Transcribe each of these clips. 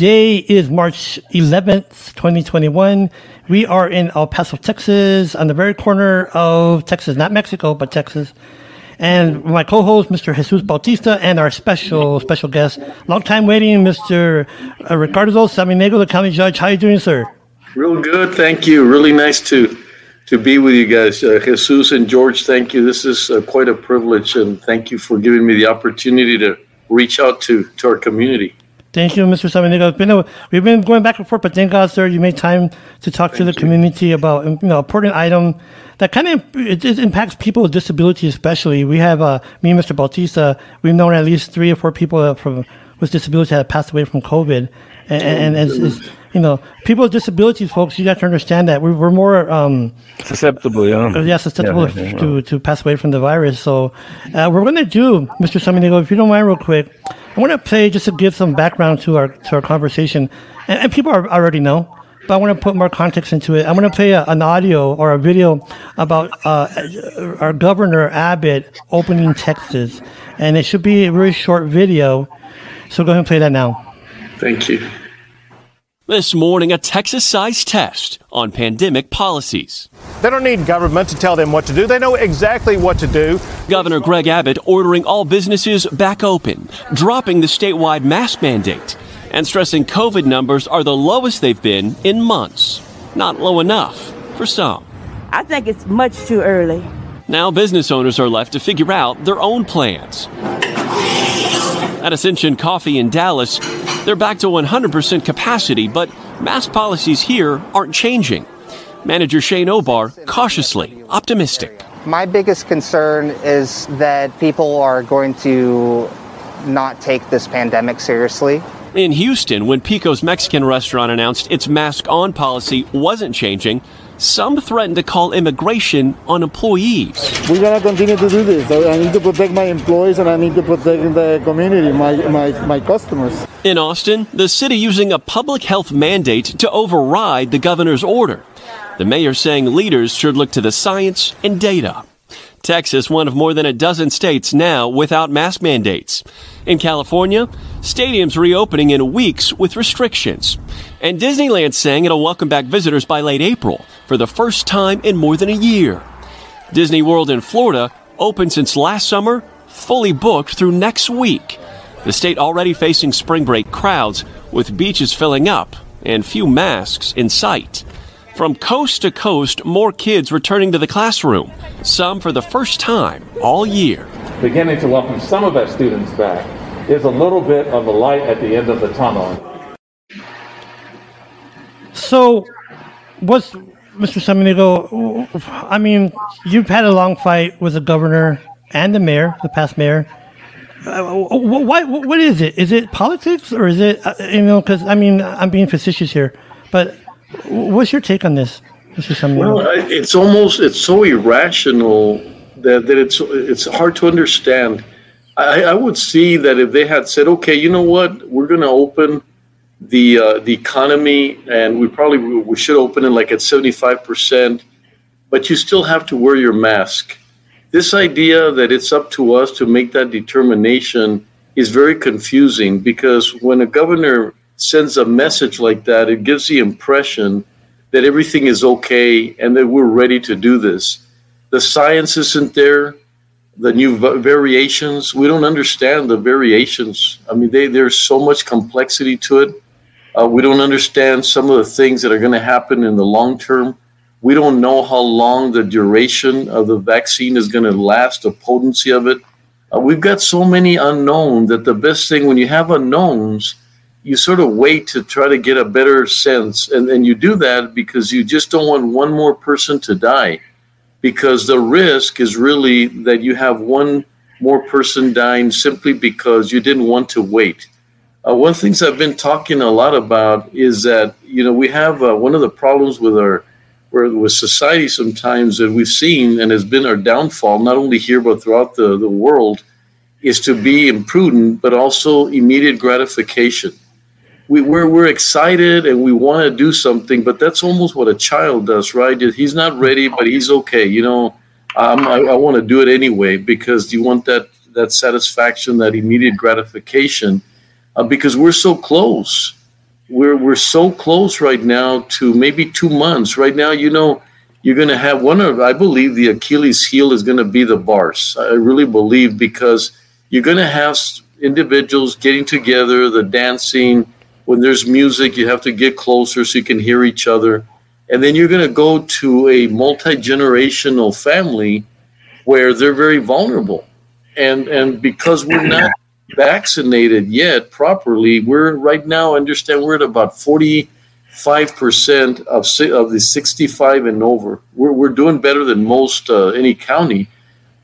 Today is March 11th, 2021. We are in El Paso, Texas, on the very corner of Texas, not Mexico, but Texas. And my co-host, Mr. Jesus Bautista, and our special, special guest, long time waiting, Mr. uh, Ricardo Samaniego, the county judge. How are you doing, sir? Real good, thank you. Really nice to to be with you guys. Uh, Jesus and George, thank you. This is uh, quite a privilege, and thank you for giving me the opportunity to reach out to, to our community. Thank you, Mr. Samaniego. It's been a, we've been going back and forth, but thank God, sir, you made time to talk to the you. community about you know important item that kind of it, it impacts people with disabilities, especially. We have uh, me and Mr. Bautista. We've known at least three or four people from with disabilities that have passed away from COVID, and, and, and it's, it's, you know people with disabilities, folks. You got to understand that we're, we're more um, Susceptible, yeah. uh, yeah, susceptible Yeah, yeah, to, to pass away from the virus. So, uh, we're going to do, Mr. Samaniego, if you don't mind, real quick, I want to play just to give some background to our to our conversation, and, and people are, already know, but I want to put more context into it. I'm going to play a, an audio or a video about uh, our governor Abbott opening Texas, and it should be a very short video. So go ahead and play that now. Thank you. This morning, a Texas sized test on pandemic policies. They don't need government to tell them what to do. They know exactly what to do. Governor Greg Abbott ordering all businesses back open, dropping the statewide mask mandate, and stressing COVID numbers are the lowest they've been in months. Not low enough for some. I think it's much too early. Now, business owners are left to figure out their own plans. At Ascension Coffee in Dallas, they're back to 100% capacity, but mask policies here aren't changing. Manager Shane Obar cautiously optimistic. My biggest concern is that people are going to not take this pandemic seriously. In Houston, when Pico's Mexican restaurant announced its mask on policy wasn't changing, some threatened to call immigration on employees. We're gonna continue to do this. I I need to protect my employees and I need to protect the community, my, my, my customers. In Austin, the city using a public health mandate to override the governor's order. The mayor saying leaders should look to the science and data. Texas, one of more than a dozen states now without mask mandates. In California, stadiums reopening in weeks with restrictions. And Disneyland saying it'll welcome back visitors by late April for the first time in more than a year. Disney World in Florida, open since last summer, fully booked through next week. The state already facing spring break crowds, with beaches filling up and few masks in sight. From coast to coast, more kids returning to the classroom, some for the first time all year. beginning to welcome some of our students back is a little bit of a light at the end of the tunnel. So, what's Mr. Samaniego? I mean, you've had a long fight with the governor and the mayor, the past mayor. Uh, wh- what is it? Is it politics or is it uh, you know? Because I mean, I'm being facetious here, but what's your take on this, Mr. Samaniego? Well, it's almost it's so irrational that, that it's it's hard to understand. I, I would see that if they had said, okay, you know what, we're going to open the uh, the economy, and we probably we should open it like at seventy five percent, but you still have to wear your mask. This idea that it's up to us to make that determination is very confusing because when a governor sends a message like that, it gives the impression that everything is okay and that we're ready to do this. The science isn't there, the new va- variations, we don't understand the variations. I mean, they, there's so much complexity to it. Uh, we don't understand some of the things that are going to happen in the long term. We don't know how long the duration of the vaccine is going to last, the potency of it. Uh, we've got so many unknown that the best thing when you have unknowns, you sort of wait to try to get a better sense. And, and you do that because you just don't want one more person to die. Because the risk is really that you have one more person dying simply because you didn't want to wait. Uh, one of the things I've been talking a lot about is that, you know, we have uh, one of the problems with our where with society sometimes that we've seen and has been our downfall, not only here but throughout the, the world, is to be imprudent, but also immediate gratification. We, we're, we're excited and we want to do something, but that's almost what a child does, right? He's not ready, but he's okay. You know, um, I, I want to do it anyway because you want that, that satisfaction, that immediate gratification, uh, because we're so close. we're we're so close right now to maybe two months. Right now, you know, you're going to have one of I believe the Achilles heel is going to be the bars. I really believe because you're going to have individuals getting together, the dancing. When there's music, you have to get closer so you can hear each other. And then you're going to go to a multi generational family where they're very vulnerable. And, and because we're not vaccinated yet properly, we're right now, understand we're at about 45% of, of the 65 and over. We're, we're doing better than most uh, any county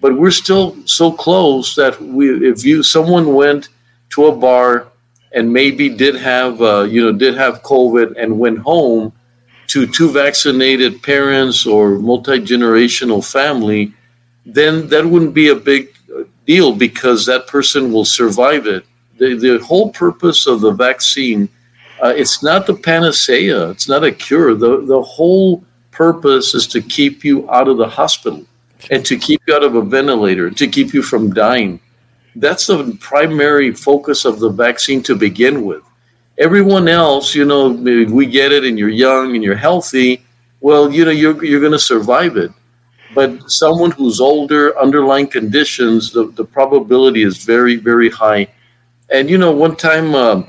but we're still so close that we, if you someone went to a bar and maybe did have uh, you know did have COVID and went home to two vaccinated parents or multi generational family, then that wouldn't be a big deal because that person will survive it. The, the whole purpose of the vaccine, uh, it's not the panacea, it's not a cure. The, the whole purpose is to keep you out of the hospital and to keep you out of a ventilator, to keep you from dying. That's the primary focus of the vaccine to begin with. Everyone else, you know, we get it and you're young and you're healthy, well, you know, you're, you're going to survive it. But someone who's older, underlying conditions, the, the probability is very, very high. And, you know, one time, uh,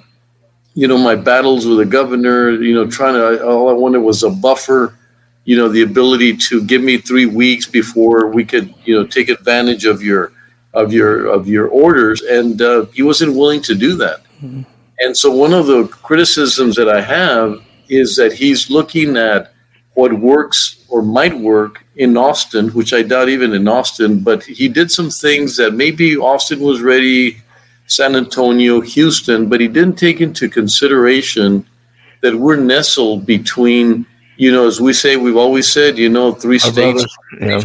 you know, my battles with the governor, you know, trying to, all I wanted was a buffer you know the ability to give me three weeks before we could you know take advantage of your of your of your orders and uh, he wasn't willing to do that mm-hmm. and so one of the criticisms that i have is that he's looking at what works or might work in austin which i doubt even in austin but he did some things that maybe austin was ready san antonio houston but he didn't take into consideration that we're nestled between you know, as we say, we've always said, you know, three Our states. Yeah.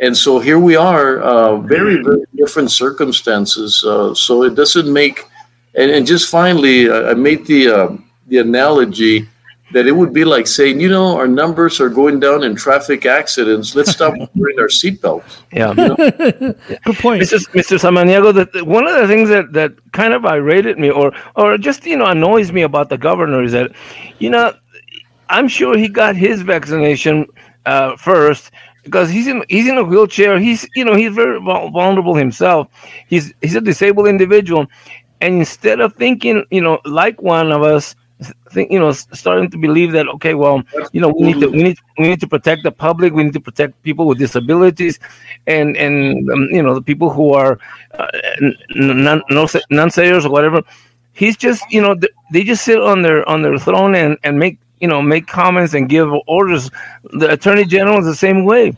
And so here we are, uh, very, very different circumstances. Uh, so it doesn't make, and, and just finally, I made the uh, the analogy that it would be like saying, you know, our numbers are going down in traffic accidents. Let's stop wearing our seatbelts. Yeah, you know? good point, Mr. Mr. Samaniego. That one of the things that that kind of irated me, or or just you know annoys me about the governor is that, you know, I'm sure he got his vaccination uh, first because he's in he's in a wheelchair. He's you know he's very vulnerable himself. He's he's a disabled individual, and instead of thinking you know like one of us, think you know starting to believe that okay, well you know we need to we need we need to protect the public. We need to protect people with disabilities, and and um, you know the people who are uh, non non or whatever. He's just you know they just sit on their on their throne and and make you know, make comments and give orders. The attorney general is the same way.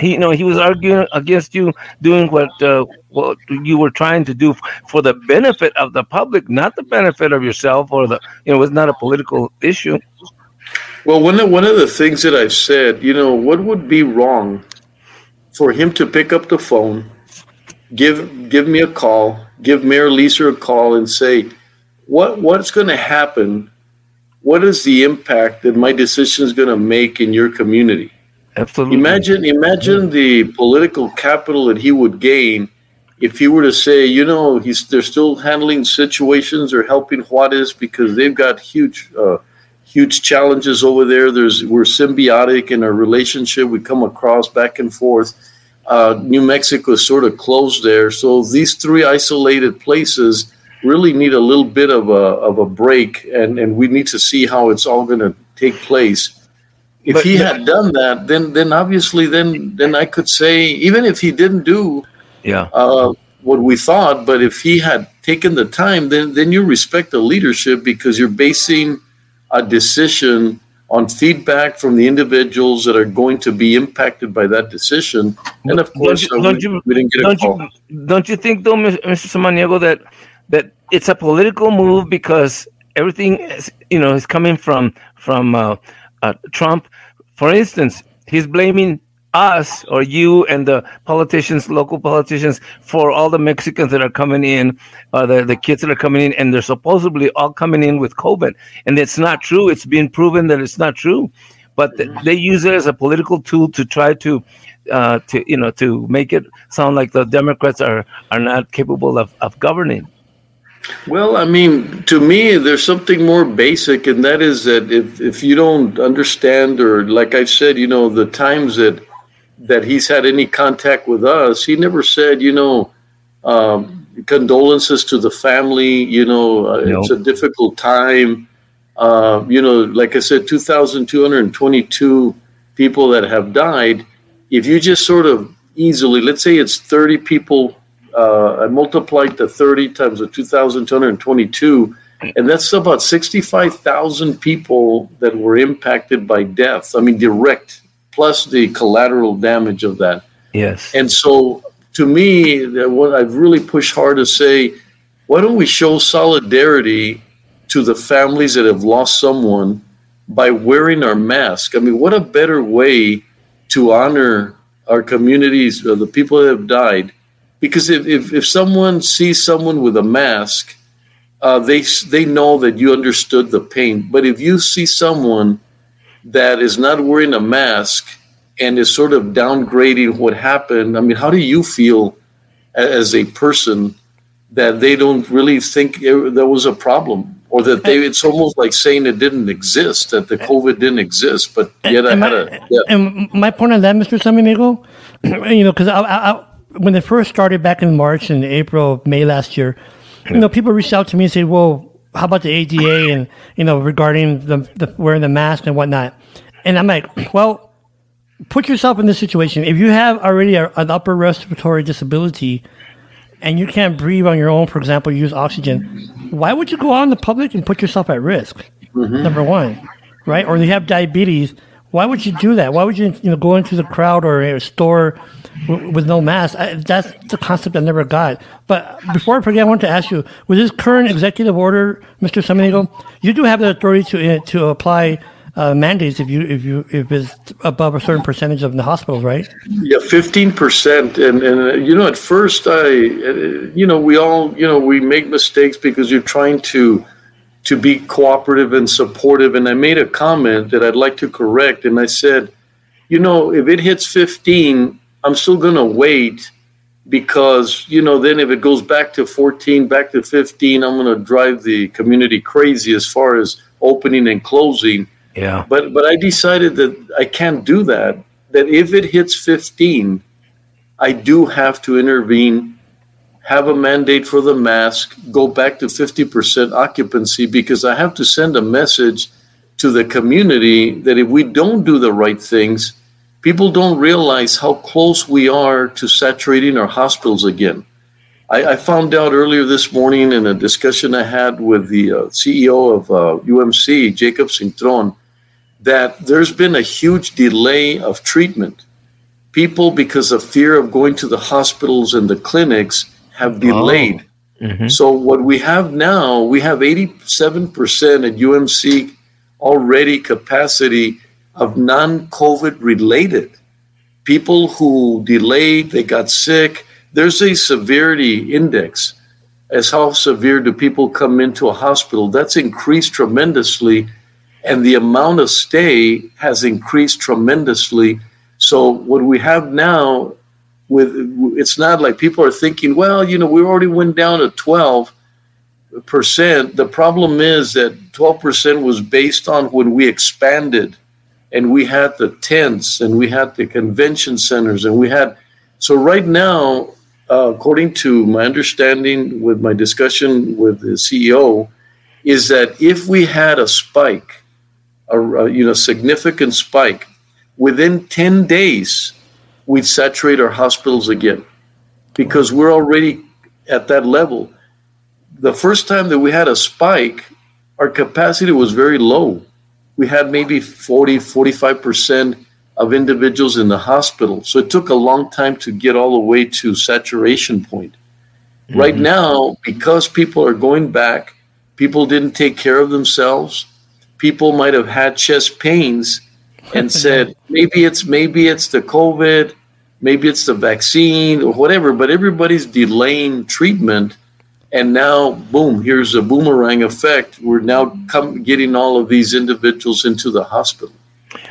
He, you know, he was arguing against you doing what uh, what you were trying to do for the benefit of the public, not the benefit of yourself or the, you know, it's not a political issue. Well, one of, one of the things that I've said, you know, what would be wrong for him to pick up the phone, give give me a call, give Mayor Leeser a call, and say, what what's going to happen what is the impact that my decision is going to make in your community? Absolutely. Imagine, imagine the political capital that he would gain if he were to say, you know, he's they're still handling situations or helping Juarez because they've got huge, uh, huge challenges over there. There's we're symbiotic in our relationship. We come across back and forth. Uh, New Mexico is sort of closed there, so these three isolated places really need a little bit of a of a break, and and we need to see how it's all going to take place. If but, he had done that, then then obviously then then I could say even if he didn't do yeah uh, what we thought, but if he had taken the time, then then you respect the leadership because you're basing a decision on feedback from the individuals that are going to be impacted by that decision. And of course, don't you, don't you, we, didn't get a call. You, don't you think, though, Mr. Samaniego, that that it's a political move because everything is, you know is coming from from uh, uh, Trump. For instance, he's blaming us or you and the politicians, local politicians, for all the Mexicans that are coming in, uh, the the kids that are coming in, and they're supposedly all coming in with COVID, and it's not true. It's been proven that it's not true, but th- they use it as a political tool to try to. Uh, to you know, to make it sound like the Democrats are are not capable of, of governing. Well, I mean, to me, there's something more basic, and that is that if, if you don't understand, or like I said, you know, the times that that he's had any contact with us, he never said, you know, um, condolences to the family. You know, uh, it's a difficult time. Uh, you know, like I said, 2,222 people that have died. If you just sort of easily, let's say it's 30 people uh, I multiplied the 30 times the 2,222, and that's about 65,000 people that were impacted by death. I mean, direct, plus the collateral damage of that. Yes. And so, to me, what I've really pushed hard to say, why don't we show solidarity to the families that have lost someone by wearing our mask? I mean, what a better way to honor our communities, uh, the people that have died because if, if, if someone sees someone with a mask, uh, they they know that you understood the pain. But if you see someone that is not wearing a mask and is sort of downgrading what happened, I mean, how do you feel as a person that they don't really think there was a problem? Or that they, it's almost like saying it didn't exist, that the COVID didn't exist, but yet and I had my, a. Yeah. And my point on that, Mr. Samaniego, you know, because I, I, when it first started back in March and April, May last year, you know, people reached out to me and said, "Well, how about the ADA and you know regarding the, the wearing the mask and whatnot?" And I'm like, "Well, put yourself in this situation. If you have already a, an upper respiratory disability." And you can't breathe on your own, for example, use oxygen. Why would you go out in the public and put yourself at risk? Mm-hmm. Number one, right? Or you have diabetes. Why would you do that? Why would you, you know, go into the crowd or a store with no mask. I, that's the concept I never got. But before I forget, I want to ask you: with this current executive order, Mr. Samaniego, you do have the authority to uh, to apply uh, mandates if you if you if it's above a certain percentage of the hospitals, right? Yeah, fifteen percent. And and uh, you know, at first, I uh, you know we all you know we make mistakes because you're trying to to be cooperative and supportive. And I made a comment that I'd like to correct, and I said, you know, if it hits fifteen I'm still going to wait because, you know, then if it goes back to 14, back to 15, I'm going to drive the community crazy as far as opening and closing. Yeah. But but I decided that I can't do that. That if it hits 15, I do have to intervene, have a mandate for the mask, go back to 50% occupancy because I have to send a message to the community that if we don't do the right things, people don't realize how close we are to saturating our hospitals again. I, I found out earlier this morning in a discussion I had with the uh, CEO of uh, UMC, Jacob Cintron, that there's been a huge delay of treatment. People, because of fear of going to the hospitals and the clinics, have delayed. Oh. Mm-hmm. So, what we have now, we have 87% at UMC already capacity of non COVID related people who delayed, they got sick. There's a severity index as how severe do people come into a hospital. That's increased tremendously, and the amount of stay has increased tremendously. So, what we have now with it's not like people are thinking, well, you know, we already went down to 12 percent. The problem is that 12 percent was based on when we expanded and we had the tents and we had the convention centers and we had so right now uh, according to my understanding with my discussion with the ceo is that if we had a spike a, a you know significant spike within 10 days we'd saturate our hospitals again. Because we're already at that level. The first time that we had a spike our capacity was very low we had maybe 40, 45% of individuals in the hospital. So it took a long time to get all the way to saturation point. Mm-hmm. Right now, because people are going back, people didn't take care of themselves. People might have had chest pains and said, maybe it's maybe it's the COVID, maybe it's the vaccine or whatever, but everybody's delaying treatment and now boom here's a boomerang effect we're now come, getting all of these individuals into the hospital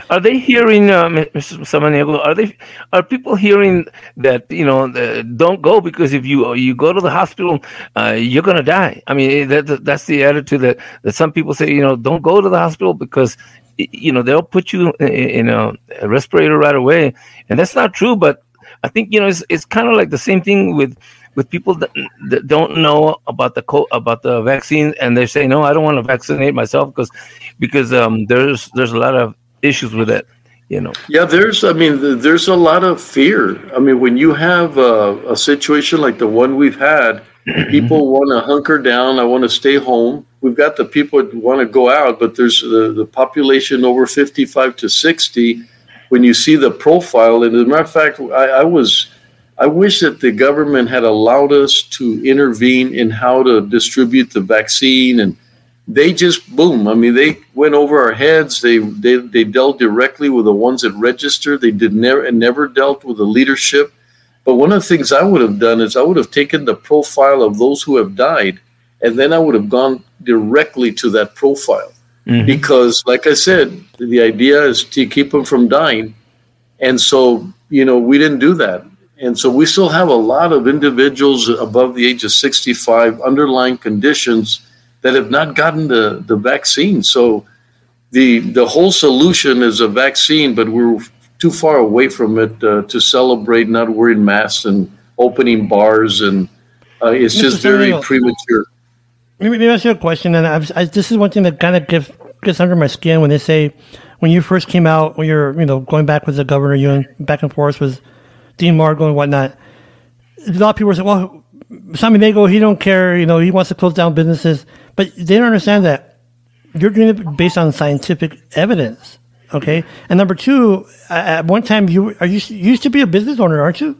are they hearing, uh, Mr. Samaniego? Are they are people hearing that you know the, don't go because if you you go to the hospital, uh, you're gonna die? I mean, that, that's the attitude that that some people say. You know, don't go to the hospital because you know they'll put you in a, a respirator right away, and that's not true. But I think you know it's it's kind of like the same thing with with people that, that don't know about the co- about the vaccine and they say no i don't want to vaccinate myself because because um, there's there's a lot of issues with it you know. Yeah there's i mean there's a lot of fear. I mean when you have a, a situation like the one we've had people want to hunker down i want to stay home. We've got the people that want to go out but there's the, the population over 55 to 60 when you see the profile and as a matter of fact I, I was I wish that the government had allowed us to intervene in how to distribute the vaccine and they just boom. I mean, they went over our heads. They they, they dealt directly with the ones that registered. They did never and never dealt with the leadership. But one of the things I would have done is I would have taken the profile of those who have died, and then I would have gone directly to that profile. Mm-hmm. Because, like I said, the idea is to keep them from dying. And so, you know, we didn't do that. And so we still have a lot of individuals above the age of 65, underlying conditions that have not gotten the, the vaccine. So the, the whole solution is a vaccine, but we're too far away from it uh, to celebrate not wearing masks and opening bars. And uh, it's just very premature. Let me, ask you a question. And I, I, this is one thing that kind of gets, gets under my skin when they say, when you first came out, when you're, you know, going back with the governor, you and back and forth with Dee Margo and whatnot. A lot of people say, well, Samaniego, he don't care, you know, he wants to close down businesses. But they don't understand that you're doing it based on scientific evidence. Okay. And number two, at one time you are you, you used to be a business owner, aren't you?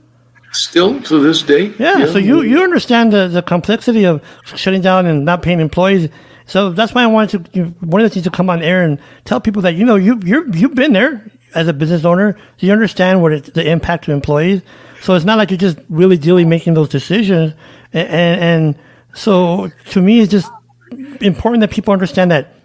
Still to this day. Yeah. yeah. So you, you understand the, the complexity of shutting down and not paying employees. So that's why I wanted to, you one of the things to come on air and tell people that, you know, you, you're, you've been there as a business owner, you understand what it's the impact to employees. So it's not like you're just really dealing making those decisions. And, and, and, so to me, it's just important that people understand that.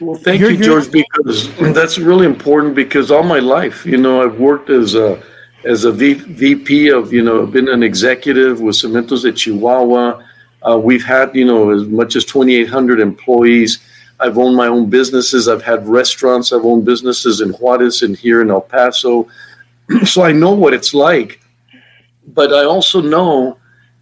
Well, thank you're, you, George, because that's really important. Because all my life, you know, I've worked as a as a v, VP of, you know, been an executive with Cementos de Chihuahua. Uh, we've had, you know, as much as 2,800 employees. I've owned my own businesses. I've had restaurants. I've owned businesses in Juarez and here in El Paso. so I know what it's like. But I also know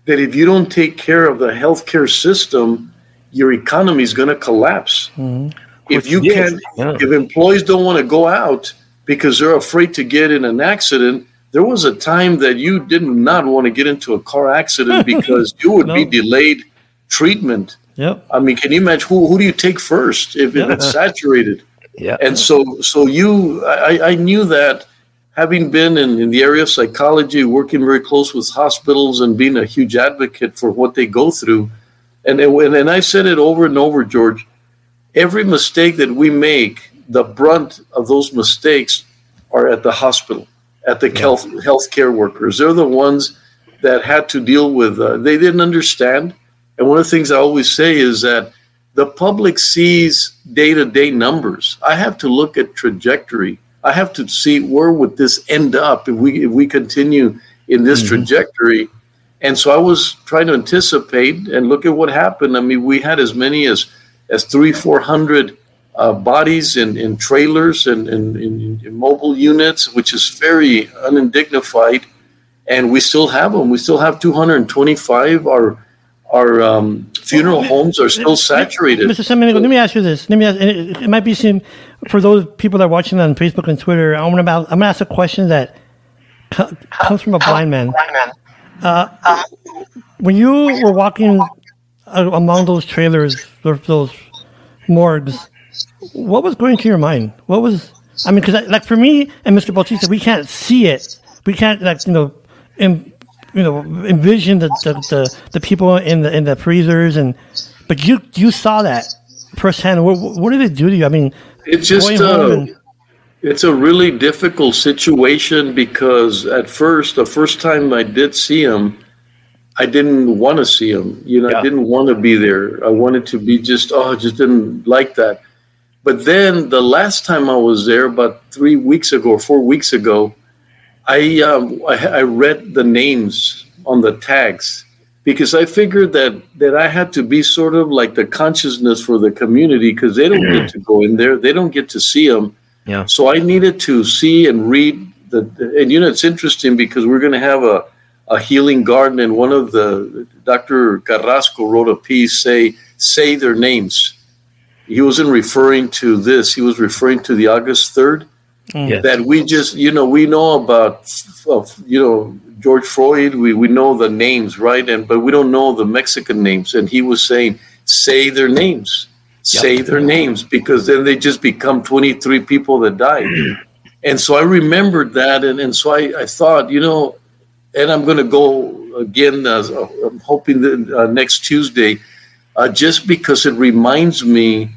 that if you don't take care of the healthcare system, your economy is going to collapse. Mm-hmm. If you can't, yeah. if employees don't want to go out because they're afraid to get in an accident, there was a time that you did not want to get into a car accident because you would no. be delayed treatment Yep. I mean, can you imagine who who do you take first if, if it's saturated? Yeah. And so so you I, I knew that having been in, in the area of psychology, working very close with hospitals and being a huge advocate for what they go through. And and, and I said it over and over, George, every mistake that we make, the brunt of those mistakes are at the hospital, at the yeah. health healthcare workers. They're the ones that had to deal with. Uh, they didn't understand. And one of the things I always say is that the public sees day to day numbers. I have to look at trajectory. I have to see where would this end up if we if we continue in this mm-hmm. trajectory. And so I was trying to anticipate and look at what happened. I mean, we had as many as as three, four hundred uh, bodies in, in trailers and in, in, in, mobile units, which is very undignified. And we still have them. We still have 225 are our um, funeral homes are still saturated. Mr. Samaniego, let me ask you this. Let me ask, it, it might be seen for those people that are watching on Facebook and Twitter. I'm gonna I'm gonna ask a question that co- comes from a blind man. Uh, when you were walking among those trailers, those morgues, what was going through your mind? What was I mean, because like for me and Mr. Bautista, we can't see it. We can't like you know. In, you know envision the, the, the, the, people in the in the freezers and but you you saw that firsthand. What, what did it do to you? I mean, it's just uh, and- it's a really difficult situation because at first, the first time I did see him, I didn't want to see him. You know, yeah. I didn't want to be there. I wanted to be just oh, I just didn't like that. But then the last time I was there, about three weeks ago or four weeks ago, I, um, I, I read the names on the tags because I figured that that I had to be sort of like the consciousness for the community because they don't get mm-hmm. to go in there, they don't get to see them. Yeah. So I needed to see and read the, and you know it's interesting because we're going to have a a healing garden and one of the Dr. Carrasco wrote a piece say say their names. He wasn't referring to this. He was referring to the August 3rd Mm. That we just, you know, we know about, you know, George Floyd. We we know the names, right? And but we don't know the Mexican names. And he was saying, say their names, yep. say their names, because then they just become 23 people that died. Mm. and so I remembered that, and and so I I thought, you know, and I'm going to go again. Uh, I'm hoping that uh, next Tuesday, uh, just because it reminds me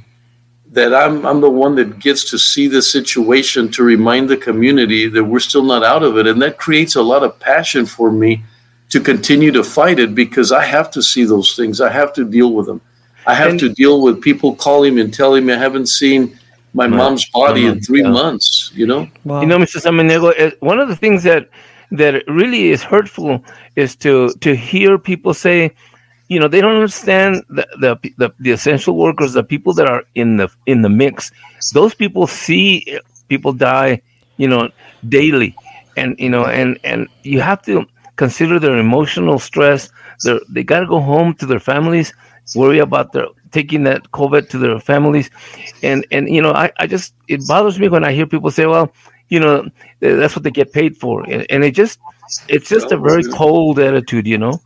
that I'm I'm the one that gets to see the situation to remind the community that we're still not out of it, and that creates a lot of passion for me to continue to fight it because I have to see those things. I have to deal with them. I have And- to deal with people calling me and telling me I haven't seen my Right. mom's body in Mhm. three Yeah. months. You know. Wow. You know, Mr. Samaniego, eh, one of the things that that really is hurtful is to to hear people say, you know, they don't understand the the, the, the essential workers, the people that are in the in the mix. Those people see people die, you know, daily, and you know, and and you have to consider their emotional stress. They they got to go home to their families, worry about their taking that COVID to their families, and and you know, I I just it bothers me when I hear people say, well, you know, that's what they get paid for, and, and it just it's just a very cold attitude, you know.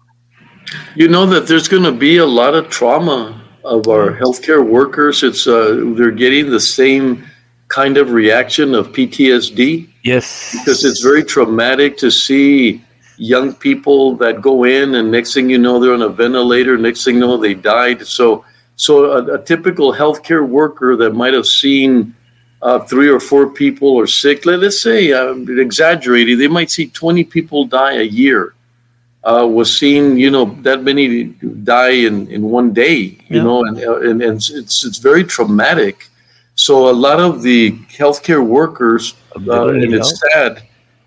You know that there's going to be a lot of trauma of our healthcare workers. It's uh, they're getting the same kind of reaction of PTSD Yes, because it's very traumatic to see young people that go in and next thing you know they're on a ventilator. Next thing you know they died. So so a, a typical healthcare worker that might have seen uh, three or four people are sick. Let, us say, uh, exaggerating, they might see 20 people die a year. Uh, was seeing, you know, that many die in, in one day, you Yeah. know, and, and, and it's, it's very traumatic. So a lot of the healthcare workers, uh, and it's sad,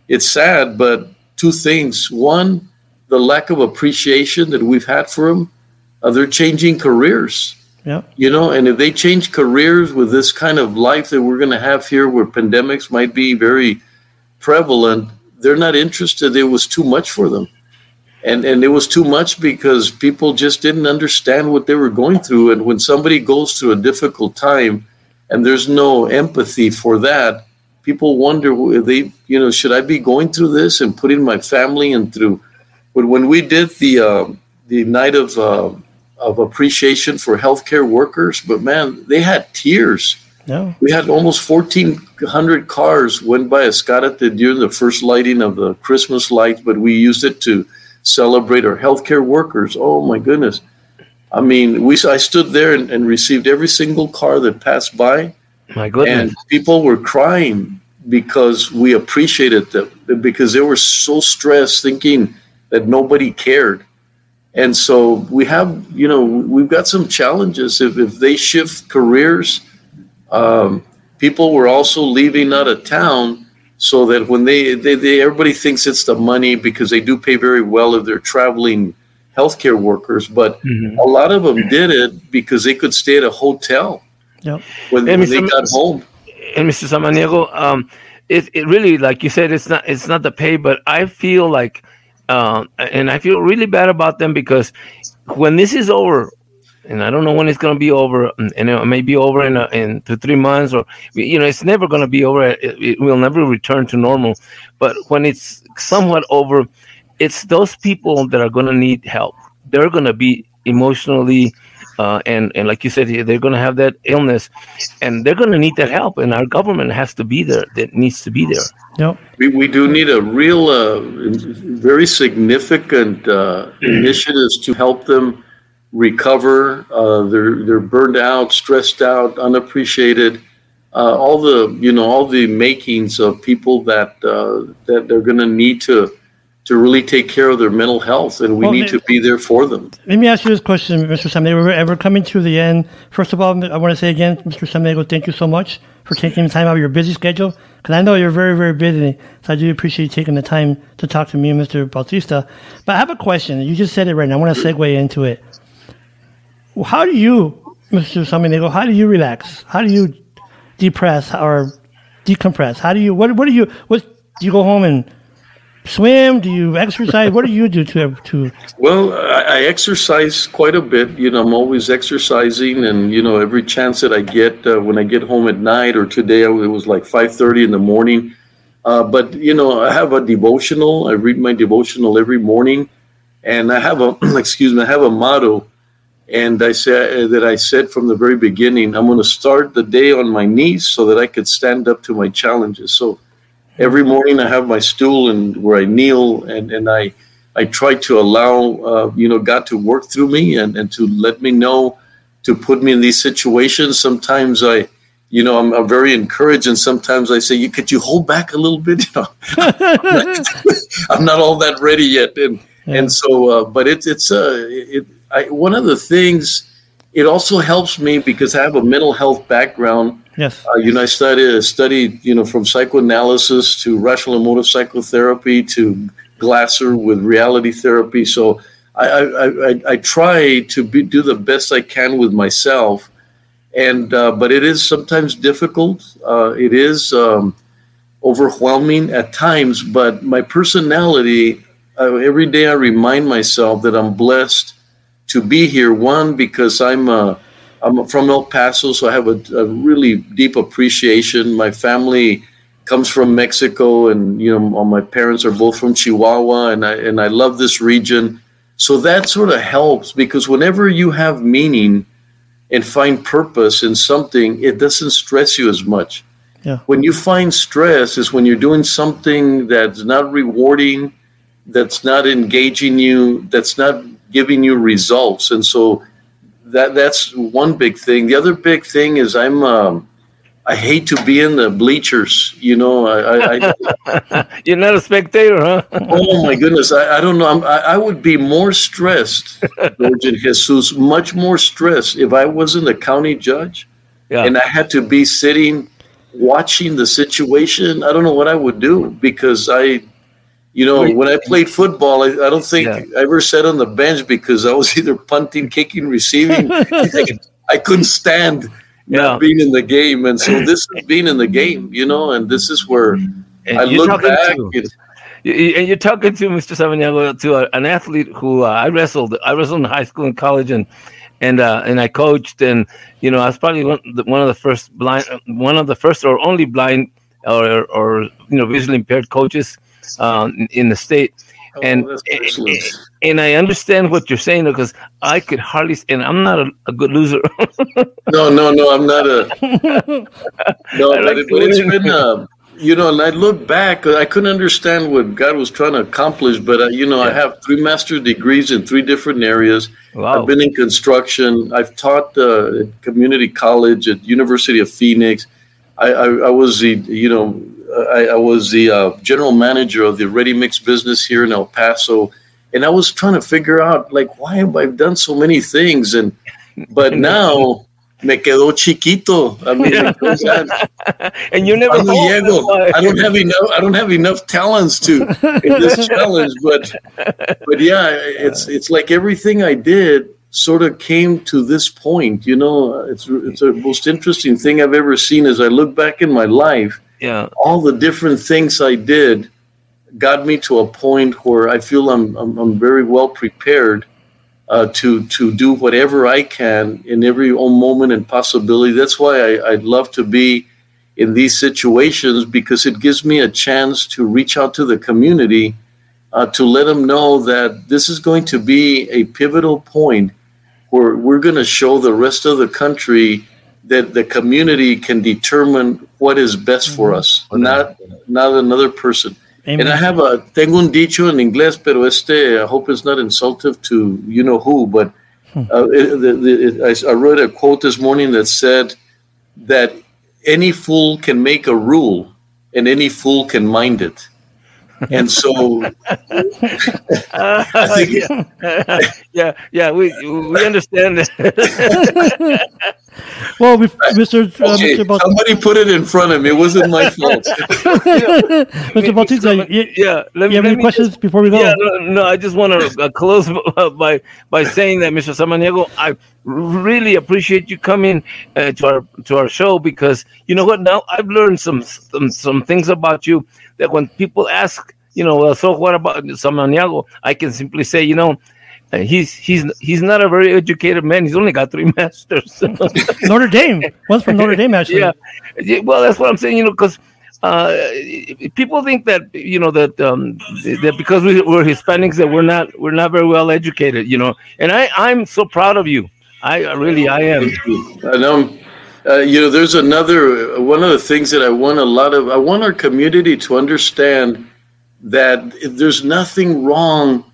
it's sad, but two things. One, the lack of appreciation that we've had for them. Uh, they're changing careers Yeah. you know and if they change careers with this kind of life that we're going to have here where pandemics might be very prevalent they're not interested it was too much for them and and it was too much because people just didn't understand what they were going through. And when somebody goes through a difficult time and there's no empathy for that people wonder they you know should i be going through this and putting my family and through? But when we did the uh, the night of uh, of appreciation for healthcare workers but man they had tears. Yeah. we had almost 1,400 cars went by Ascarate during the first lighting of the Christmas lights, but we used it to celebrate our healthcare workers. Oh my goodness! I mean, we I stood there and, and received every single car that passed by, my goodness. and people were crying because we appreciated them because they were so stressed, thinking that nobody cared. And so we have, you know, we've got some challenges. If, if they shift careers, um, people were also leaving out of town so that when they, they, they, everybody thinks it's the money because they do pay very well if they're traveling healthcare workers. But Mhm. a lot of them did it because they could stay at a hotel Yep. when, when they Mr. got home. and Mr. Samaniego, um, it, it really, like you said, it's not it's not the pay, but I feel like, um, and I feel really bad about them because when this is over, and I don't know when it's going to be over, and and it may be over in a, in two three months, or you know, it's never going to be over. It, it will never return to normal. But when it's somewhat over, it's those people that are going to need help. They're going to be emotionally. Uh, and and like you said, they're going to have that illness, and they're going to need that help. And our government has to be there. That needs to be there. Yep. We, we do need a real, uh, very significant uh, initiatives to help them recover. Uh, they're they're burned out, stressed out, unappreciated. Uh, all the you know all the makings of people that uh, that they're going to need to to really take care of their mental health, and we Well, need ma- to be there for them. Let me ask you this question, Mr. Samnego. We're, we're coming to the end. First of all, I want to say again, Mr. Samnego, thank you so much for taking the time out of your busy schedule. Because I know you're very, very busy. So I do appreciate you taking the time to talk to me and Mr. Bautista. But I have a question. You just said it right now. I want to segue into it. How do you, Mr. Samnego, how do you relax? How do you depress or decompress? How do you, what, what do you, what, do you go home and swim? Do you exercise? what do you do to, to, Well, I, I exercise quite a bit. You know, I'm always exercising, and you know, every chance that I get uh, when I get home at night, or today it was like 5:30 in the morning. Uh, but you know, I have a devotional. I read my devotional every morning, and I have a excuse me, I have a motto, and I said that I said from the very beginning, I'm going to start the day on my knees so that I could stand up to my challenges. So every morning I have my stool and where I kneel and, and I I try to allow uh, you know God to work through me and, and to let me know to put me in these situations. Sometimes I you know I'm, I'm very encouraged and sometimes I say you could you hold back a little bit you know I'm not all that ready yet and and so uh, but it's it's uh it I, one of the things it also helps me because I have a mental health background yes. uh, you know, I studied, studied, you know, from psychoanalysis to rational emotive psychotherapy to Glasser with reality therapy. So I, I, I, I try to be, do the best I can with myself, and uh, but it is sometimes difficult. Uh, it is um, overwhelming at times. But my personality, uh, every day I remind myself that I'm blessed to be here. One because I'm. Uh, I'm from El Paso, so I have a, a, really deep appreciation. My family comes from Mexico, and you know, my parents are both from Chihuahua, and I and I love this region. So that sort of helps because whenever you have meaning and find purpose in something, it doesn't stress you as much. Yeah. When you find stress is when you're doing something that's not rewarding, that's not engaging you, that's not giving you results, and so that that's one big thing. The other big thing is I'm um, I hate to be in the bleachers. You know, I, I you're not a spectator, huh? oh my goodness, I, I don't know. I'm, I, I would be more stressed, George and Jesus, much more stressed if I wasn't a county judge, yeah. and I had to be sitting watching the situation. I don't know what I would do because I you know, when I played football, I, I don't think yeah. I ever sat on the bench because I was either punting, kicking, receiving. I couldn't stand yeah. being in the game, and so this is being in the game, you know, and this is where and I look back. And, you're talking to Mr. Samaniego, to an athlete who uh, I wrestled. I wrestled in high school and college, and and uh, and I coached, and you know, I was probably one, one of the first blind, one of the first or only blind or or you know visually impaired coaches um, in the state. Oh, and, and, I understand what you're saying because I could hardly, and I'm not a, a good loser. no, no, no, I'm not a. no, but, like it, but it's been, uh, you know, and I look back, I couldn't understand what God was trying to accomplish, but, uh, you know, yeah. I have three master's degrees in three different areas. Wow. I've been in construction. I've taught uh, at community college at University of Phoenix. I, I, I was the, you know, I, I, was the uh, general manager of the ready mix business here in El Paso, and I was trying to figure out like why have I done so many things, and but now me quedó chiquito. I mean, and you never llego. I don't have enough. I don't have enough talents to in this challenge, but but yeah, it's it's like everything I did sort of came to this point. You know, it's it's the most interesting thing I've ever seen as I look back in my life yeah. All the different things i did got me to a point where i feel i'm i'm, I'm very well prepared uh, to to do whatever i can in every moment and possibility. That's why I, i'd love to be in these situations because it gives me a chance to reach out to the community uh, to let them know that this is going to be a pivotal point where we're going to show the rest of the country that the community can determine what is best for us, not not another person. Amen. And I have a tengo un dicho en inglés, pero este I hope it's not insultive to you know who, but uh, it, the, the, it, I, I read a quote this morning that said that any fool can make a rule, and any fool can mind it. And so, Uh, yeah. yeah, yeah, we we understand that. Well, we, Mr. Uh, Mr. Bautista, somebody put it in front of me. It wasn't my fault. Mr. Bautista, you, yeah, let, you have let any questions just- before we go? Yeah, no, no, I just want to uh, close uh, by by saying that, Mr. Samaniego, I really appreciate you coming uh, to our to our show because you know what? Now I've learned some some some things about you that when people ask, you know, well, so what about Samaniego? I can simply say, you know. uh, he's he's he's not a very educated man. He's only got three masters. Notre Dame. One's from Notre Dame, actually. yeah. Yeah, well, that's what I'm saying. You know, because uh, people think that you know that um, that because we, we're Hispanics that we're not we're not very well educated. You know, and I I'm so proud of you. I I really I am. I know. Uh, you know, there's another one of the things that I want a lot of. I want our community to understand that there's nothing wrong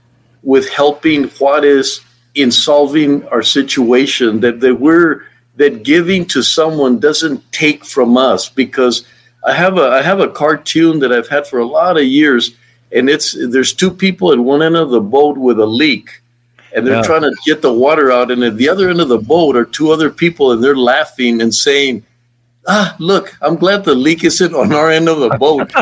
with helping Juarez in solving our situation. That that we're that giving to someone doesn't take from us because I have a I have a cartoon that I've had for a lot of years, and it's there's two people at one end of the boat with a leak and they're Yeah. trying to get the water out. And at the other end of the boat are two other people, and they're laughing and saying, "Ah, look, I'm glad the leak isn't on our end of the boat."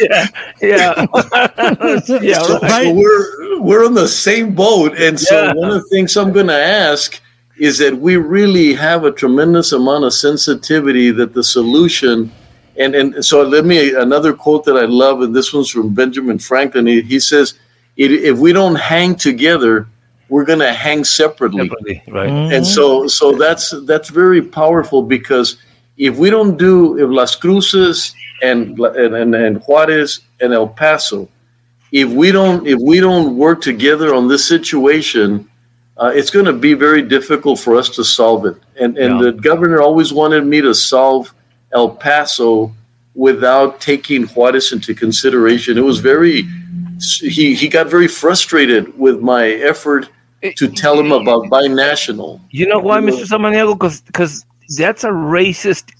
yeah, yeah, yeah. so, Right. so we're we're on the same boat, and so Yeah. one of the things I'm going to ask is that we really have a tremendous amount of sensitivity that the solution. And, and so let me another quote that I love, and this one's from Benjamin Franklin. He, he says, "If if we don't hang together, we're going to hang separately." Separately, right. and so so that's that's very powerful because if we don't do if Las Cruces and and, and, and Juarez and El Paso, if we don't if we don't work together on this situation, uh, it's going to be very difficult for us to solve it. And and Yeah. the governor always wanted me to solve El Paso without taking Juarez into consideration. It was very he he got very frustrated with my effort to tell him about binational. You know why, Mr. Samaniego? Because that's a racist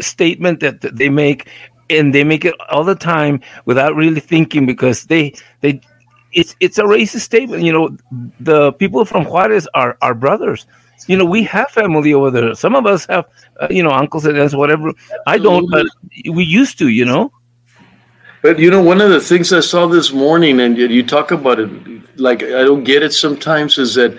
statement that that they make, and they make it all the time without really thinking. Because they they it's it's a racist statement. You know, the people from Juarez are our brothers. You know, we have family over there. Some of us have, uh, you know, uncles and aunts, whatever. I don't, but we used to. You know. But you know, one of the things I saw this morning, and you- talk about it, like I don't get it sometimes, is that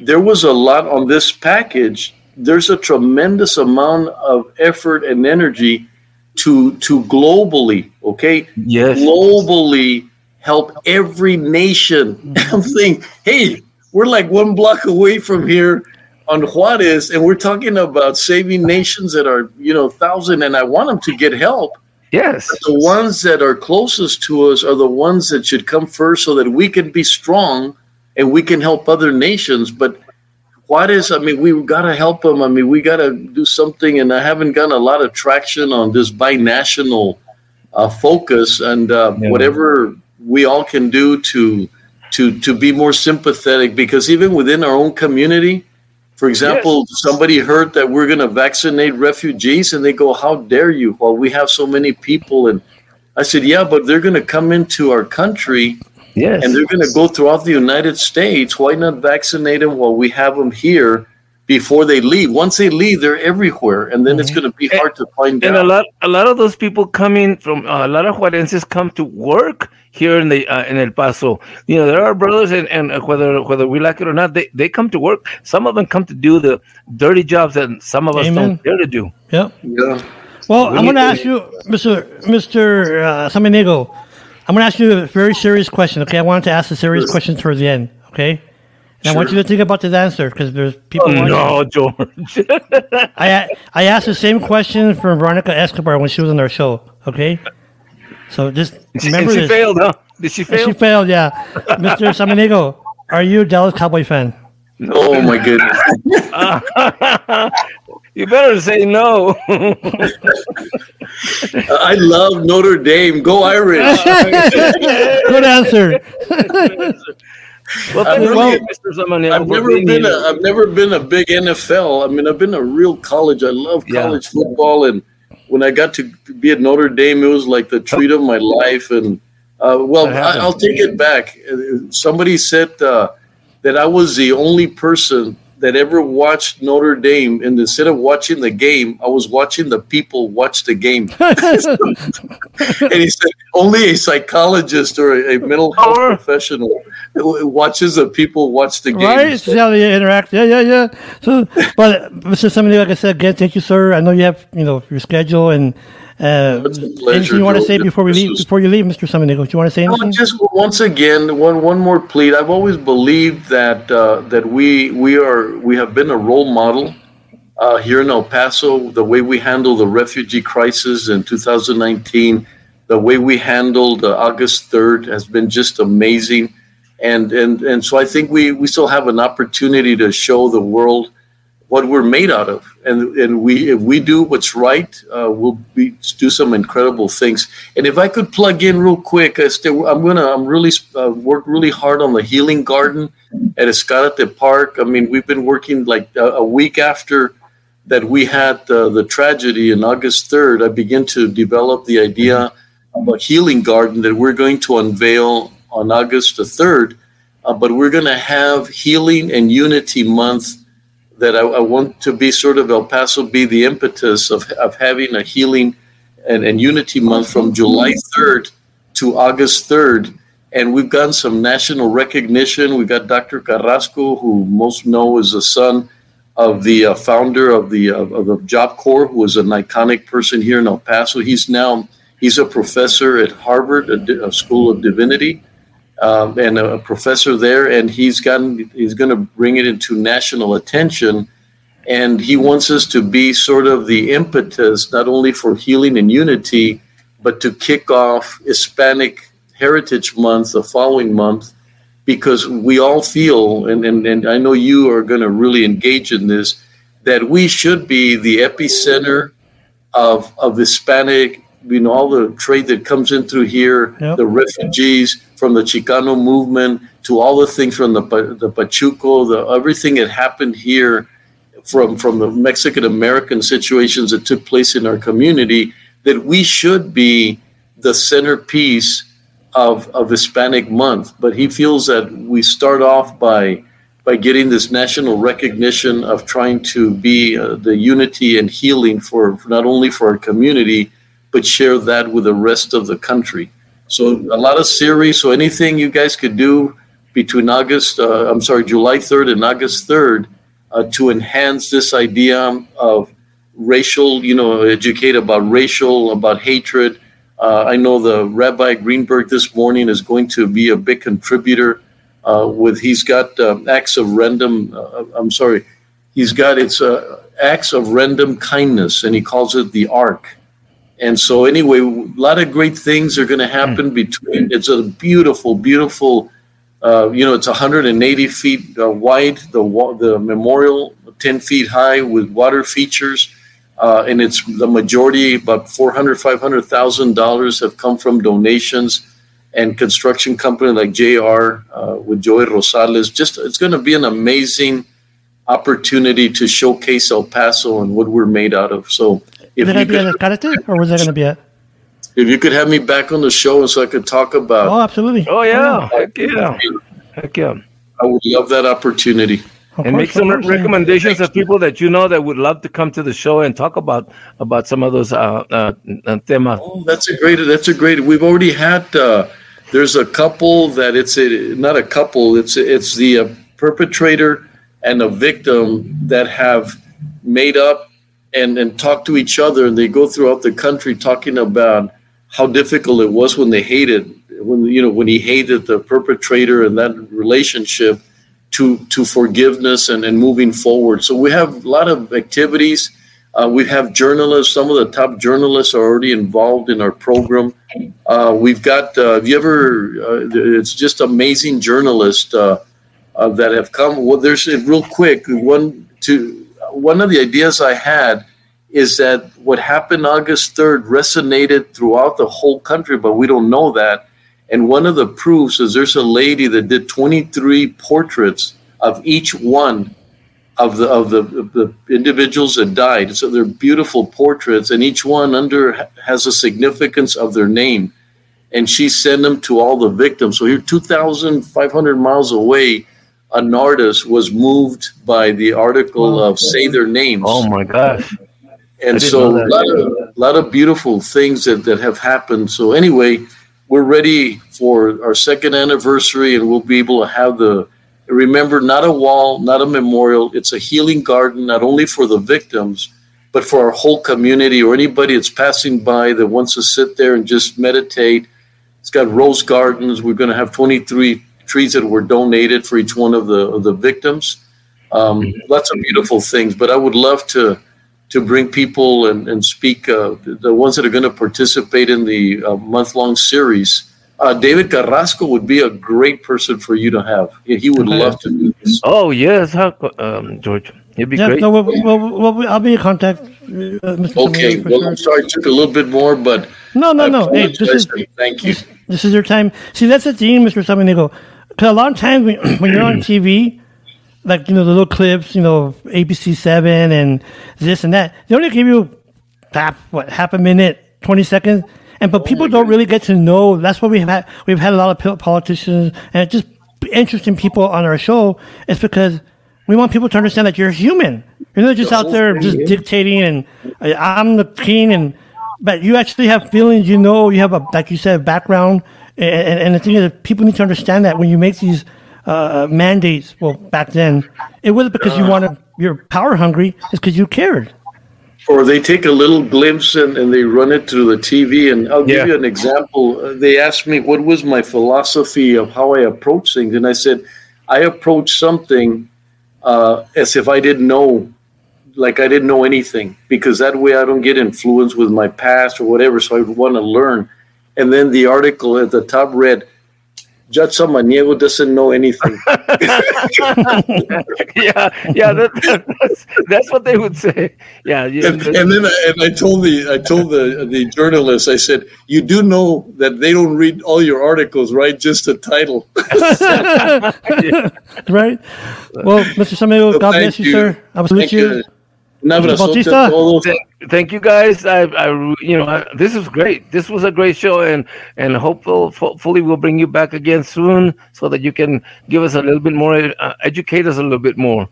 there was a lot on this package. There's a tremendous amount of effort and energy to to globally, okay, Yes. globally help every nation. Mm-hmm. I'm thinking, hey, we're like one block away from here on Juarez, and we're talking about saving nations that are, you know, thousand, and I want them to get help Yes. the ones that are closest to us are the ones that should come first so that we can be strong and we can help other nations. But what is, I mean, we've got to help them. I mean, we got to do something. And I haven't gotten a lot of traction on this binational uh, focus and uh, Yeah. whatever we all can do to, to, to be more sympathetic because even within our own community, for example, somebody heard that we're going to vaccinate refugees, and they go, "How dare you?" While we have so many people, and I said, "Yeah, but they're going to come into our country, Yes. and they're going to go throughout the United States. Why not vaccinate them while we have them here before they leave? Once they leave, they're everywhere, and then it's going to be hard to find and a lot a lot of those people coming from uh, a lot of Juarenses come to work here in the uh, in El Paso. You know, there are brothers, and, and uh, whether whether we like it or not, they, they come to work. Some of them come to do the dirty jobs that some of us Amen. don't dare to do. Yep. Yeah. Well, We I'm going to ask you, Mr. Mr. Uh, Samaniego, I'm going to ask you a very serious question. Okay, I wanted to ask a serious question towards the end. Okay, and I want you to think about this answer because there's people. Oh, watching. no, George. I I asked the same question from Veronica Escobar when she was on our show. Okay, so just remember she this. failed, huh? Did she fail? She failed. Yeah, Mr. Samaniego, are you a Dallas Cowboy fan? Oh my goodness! you better say no. I love Notre Dame. Go Irish! Good answer. Well, I've thank you, never- I've never been here. a I've never been a big NFL. I mean, I've been a real college. I love Yeah. college football, and when I got to be at Notre Dame, it was like the treat of my life. And Uh, well, I, will take it back. Somebody said uh, that I was the only person that ever watched Notre Dame, and instead of watching the game, I was watching the people watch the game. and he said only a psychologist or a, mental health professional watches the people watch the game. Right, see how they interact. Yeah, yeah, yeah. So, but Mr. Somebody, like I said, again, thank you, sir. I know you have you know your schedule and uh, anything you want to say before we leave? Before you leave, Mr. Samaniego, do you want to say anything? just once again, one one more plea. I've always believed that uh, that we we are we have been a role model uh, here in El Paso. The way we handled the refugee crisis in 2019, the way we handled uh, August 3rd has been just amazing, and and and so I think we we still have an opportunity to show the world what we're made out of. And and we if we do what's right, uh, we'll be, do some incredible things. And if I could plug in real quick, I still, I'm gonna I'm really uh, work really hard on the healing garden at Ascarate Park. I mean, we've been working like a, a week after that we had uh, the tragedy in August 3rd. I began to develop the idea of a healing garden that we're going to unveil on August the 3rd. Uh, but we're going to have Healing and Unity Month that I, I, want to be sort of El Paso be the impetus of, of having a healing and, and unity month from July 3rd to August 3rd. And we've gotten some national recognition. We've got Dr. Carrasco, who most know is the son of the uh, founder of the uh, of the Job Corps, who was an iconic person here in El Paso. He's now he's a professor at Harvard, a, a School of Divinity um, and a, professor there, and he's gotten he's going to bring it into national attention, and he wants us to be sort of the impetus not only for healing and unity, but to kick off Hispanic Heritage Month the following month, because we all feel, and and, and I know you are going to really engage in this, that we should be the epicenter of of Hispanic you know all the trade that comes in through here, yep. the refugees from the Chicano movement to all the things from the the Pachuco, the everything that happened here from from the Mexican American situations that took place in our community, that we should be the centerpiece of of Hispanic month. But he feels that we start off by by getting this national recognition of trying to be uh, the unity and healing for, for not only for our community but share that with the rest of the country. So a lot of series. So anything you guys could do between August, uh, I'm sorry, July 3rd and August 3rd uh, to enhance this idea of racial, you know, educate about racial, about hatred. Uh, I know the Rabbi Greenberg this morning is going to be a big contributor. Uh, with he's got uh, acts of random. Uh, I'm sorry, he's got it's acts of random kindness, and he calls it the arc and so, anyway, a lot of great things are going to happen mm. between. It's a beautiful, beautiful. Uh, you know, it's 180 feet uh, wide. The the memorial 10 feet high with water features, uh, and it's the majority, about 400, 500 thousand dollars, have come from donations and construction company like JR uh, with Joey Rosales. Just it's going to be an amazing opportunity to showcase El Paso and what we're made out of. So if Is it going be at Ascarate, or was it going to be at? If you could have me back on the show so I could talk about. Oh, absolutely. Oh yeah, oh. heck yeah, heck yeah. I would love that opportunity. Of and course, make some course, recommendations yeah. of people that you know that would love to come to the show and talk about about some of those uh, uh, uh temas. Oh, that's a great. That's a great. We've already had. Uh, there's a couple that it's a not a couple. It's it's the uh, perpetrator and a victim that have made up and and talk to each other and they go throughout the country talking about how difficult it was when they hated when you know when he hated the perpetrator and that relationship to to forgiveness and, and moving forward. So we have a lot of activities. Uh, we have journalists. Some of the top journalists are already involved in our program. Uh, we've got uh, have you ever uh, it's just amazing journalists uh, uh, that have come. Well there's real quick one to one of the ideas I had is that what happened August 3rd resonated throughout the whole country, but we don't know that. And one of the proofs is there's a lady that did 23 portraits of each one of the of the, the individuals that died. So they're beautiful portraits, and each one under has a significance of their name. and she sent them to all the victims. So here, 2,500 miles away, an artist was moved by the article oh, of "Say Their Names." Oh my gosh! And so a lot, of, lot of beautiful things that, that have happened. So anyway, we're ready for our second anniversary, and we'll be able to have the remember not a wall, not a memorial. It's a healing garden, not only for the victims, but for our whole community or anybody that's passing by that wants to sit there and just meditate. It's got rose gardens. We're going to have 23 trees that were donated for each one of the of the victims. Um, mm-hmm. lots of beautiful things, but I would love to to bring people and, and speak uh, the ones that are going to participate in the uh, month long series. Uh, David Carrasco would be a great person for you to have. He would okay. love to do this. Oh yes, how, um, George. It'd be yeah, great. No, well, well, well, I'll be in contact. Uh, okay. Well, sure. I'm sorry it took a little bit more, but no, no, no. Hey, this is thank you. This, this, is your time. See, that's the thing, Mr. Samaniego. Because a lot of times when, when you're on TV, like you know the little clips, you know ABC Seven and this and that, they only give you half what half a minute, twenty seconds, and but oh people don't really get to know. That's why we've had we've had a lot of politicians and just interesting people on our show. It's because we want people to understand that you're human. You're not just out there just dictating and uh, I'm the king and but you actually have feelings. You know, you have a like you said background, and, and the thing is, people need to understand that when you make these uh, mandates. Well, back then, it wasn't because you wanted you're power hungry. It's because you cared. Or they take a little glimpse and, and they run it through the TV. And I'll give yeah. you an example. Uh, they asked me what was my philosophy of how I approach things, and I said I approach something uh, as if I didn't know, like I didn't know anything, because that way I don't get influenced with my past or whatever. So I want to learn. And then the article at the top read, Judge Samaniego doesn't know anything. yeah, yeah, that, that's, that's what they would say. Yeah, yeah and, and, then I, and I told the I told the the journalist I said you do know that they don't read all your articles, right? Just the title. right. Well, Mr. Samaniego, God bless you, you, sir. I was with you. You. Thank you guys. I, I you know, I, this is great. This was a great show, and and hopeful, hopefully we'll bring you back again soon, so that you can give us a little bit more, uh, educate us a little bit more.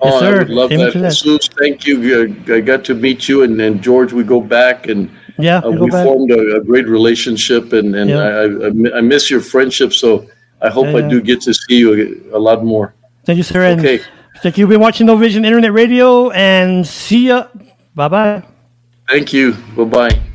Oh, yes, I would love that. Jesus, thank you. I got to meet you, and, and George. We go back, and yeah, uh, we formed a, a, great relationship, and and yeah. I, I, I miss your friendship. So I hope yeah, I do get to see you a, a lot more. Thank you, sir. Okay. And You. You've been watching No Vision Internet Radio and see ya. Bye bye. Thank you. Bye bye.